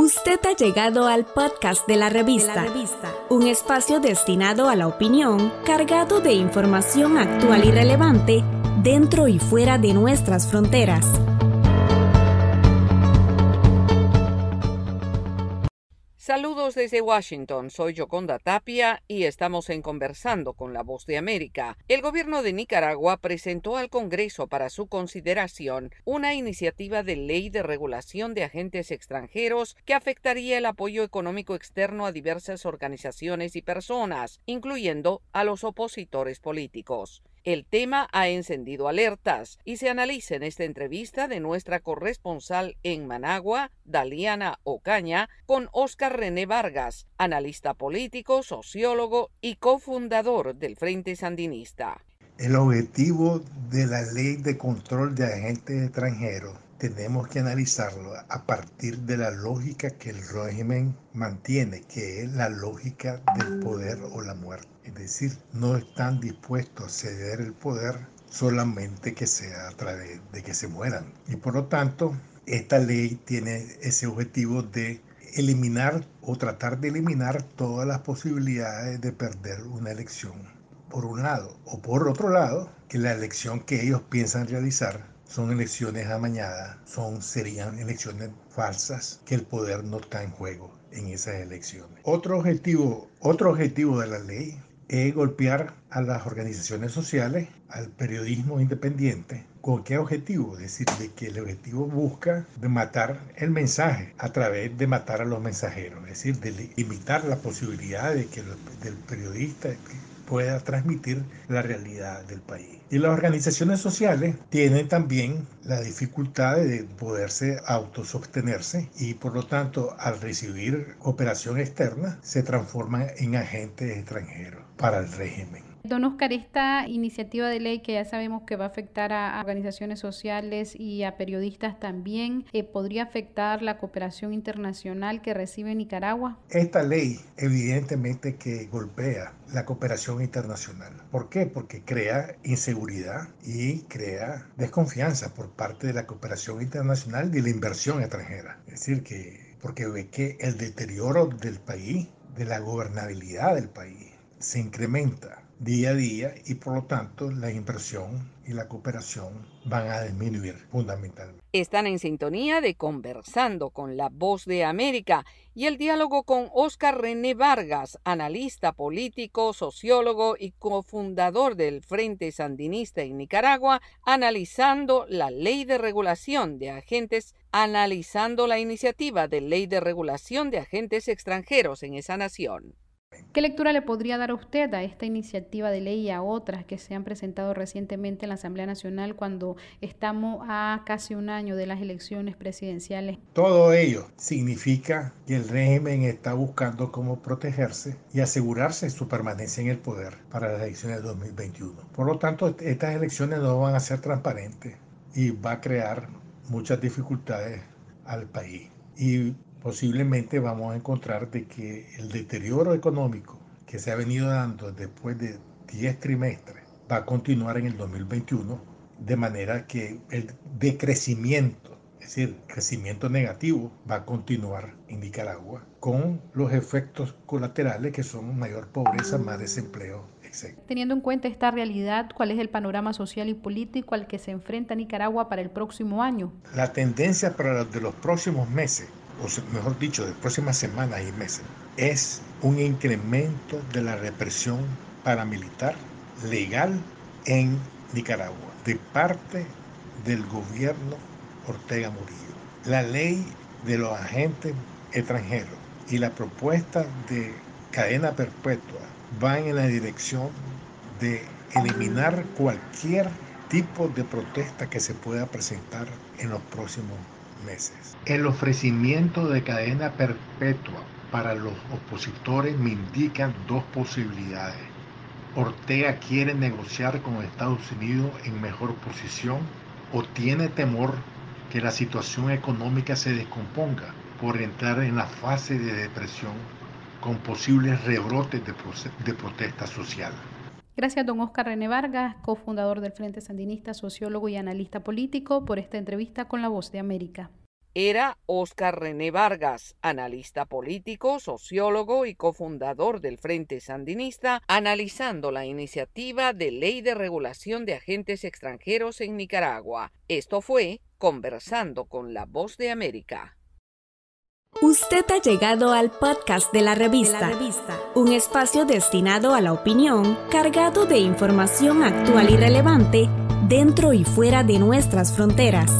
Usted ha llegado al podcast de la revista, un espacio destinado a la opinión, cargado de información actual y relevante dentro y fuera de nuestras fronteras. Saludos desde Washington, soy Yoconda Tapia y estamos en Conversando con la Voz de América. El gobierno de Nicaragua presentó al Congreso para su consideración una iniciativa de ley de regulación de agentes extranjeros que afectaría el apoyo económico externo a diversas organizaciones y personas, incluyendo a los opositores políticos. El tema ha encendido alertas y se analiza en esta entrevista de nuestra corresponsal en Managua, Daliana Ocaña, con Oscar René Vargas, analista político, sociólogo y cofundador del Frente Sandinista. El objetivo de la ley de control de agentes extranjeros tenemos que analizarlo a partir de la lógica que el régimen mantiene, que es la lógica del poder o la muerte. Es decir, no están dispuestos a ceder el poder solamente que sea a través de que se mueran. Y por lo tanto, esta ley tiene ese objetivo de eliminar o tratar de eliminar todas las posibilidades de perder una elección, por un lado, o por otro lado, que la elección que ellos piensan realizar son elecciones amañadas, son, serían elecciones falsas, que el poder no está en juego en esas elecciones. Otro objetivo, otro objetivo de la ley es golpear a las organizaciones sociales, al periodismo independiente. ¿Con qué objetivo? Es decir, de que el objetivo busca de matar el mensaje a través de matar a los mensajeros, es decir, de limitar la posibilidad de que el, del periodista pueda transmitir la realidad del país. Y las organizaciones sociales tienen también la dificultad de poderse autosostenerse y por lo tanto al recibir cooperación externa se transforman en agentes extranjeros para el régimen. Don Oscar, esta iniciativa de ley que ya sabemos que va a afectar a organizaciones sociales y a periodistas también, eh, ¿podría afectar la cooperación internacional que recibe Nicaragua? Esta ley evidentemente que golpea la cooperación internacional. ¿Por qué? Porque crea inseguridad y crea desconfianza por parte de la cooperación internacional y la inversión extranjera. Es decir, que porque ve que el deterioro del país, de la gobernabilidad del país, se incrementa día a día y por lo tanto la inversión y la cooperación van a disminuir fundamentalmente. Están en sintonía de Conversando con la Voz de América y el diálogo con Oscar René Vargas, analista político, sociólogo y cofundador del Frente Sandinista en Nicaragua, analizando la ley de regulación de agentes, analizando la iniciativa de ley de regulación de agentes extranjeros en esa nación. ¿Qué lectura le podría dar a usted a esta iniciativa de ley y a otras que se han presentado recientemente en la Asamblea Nacional cuando estamos a casi un año de las elecciones presidenciales? Todo ello significa que el régimen está buscando cómo protegerse y asegurarse su permanencia en el poder para las elecciones de 2021. Por lo tanto, estas elecciones no van a ser transparentes y va a crear muchas dificultades al país. Y posiblemente vamos a encontrar de que el deterioro económico que se ha venido dando después de 10 trimestres va a continuar en el 2021, de manera que el decrecimiento, es decir, crecimiento negativo, va a continuar en Nicaragua con los efectos colaterales que son mayor pobreza, más desempleo, etc. Teniendo en cuenta esta realidad, ¿cuál es el panorama social y político al que se enfrenta Nicaragua para el próximo año? La tendencia para los de los próximos meses o mejor dicho, de próximas semanas y meses, es un incremento de la represión paramilitar legal en Nicaragua de parte del gobierno Ortega Murillo. La ley de los agentes extranjeros y la propuesta de cadena perpetua van en la dirección de eliminar cualquier tipo de protesta que se pueda presentar en los próximos meses. El ofrecimiento de cadena perpetua para los opositores me indican dos posibilidades. Ortega quiere negociar con Estados Unidos en mejor posición o tiene temor que la situación económica se descomponga por entrar en la fase de depresión con posibles rebrotes de, de protesta social. Gracias, don Oscar René Vargas, cofundador del Frente Sandinista, sociólogo y analista político, por esta entrevista con La Voz de América. era Oscar René Vargas, analista político, sociólogo y cofundador del Frente Sandinista, analizando la iniciativa de ley de regulación de agentes extranjeros en Nicaragua. Esto fue Conversando con la Voz de América. Usted ha llegado al podcast de la revista, un espacio destinado a la opinión, cargado de información actual y relevante dentro y fuera de nuestras fronteras.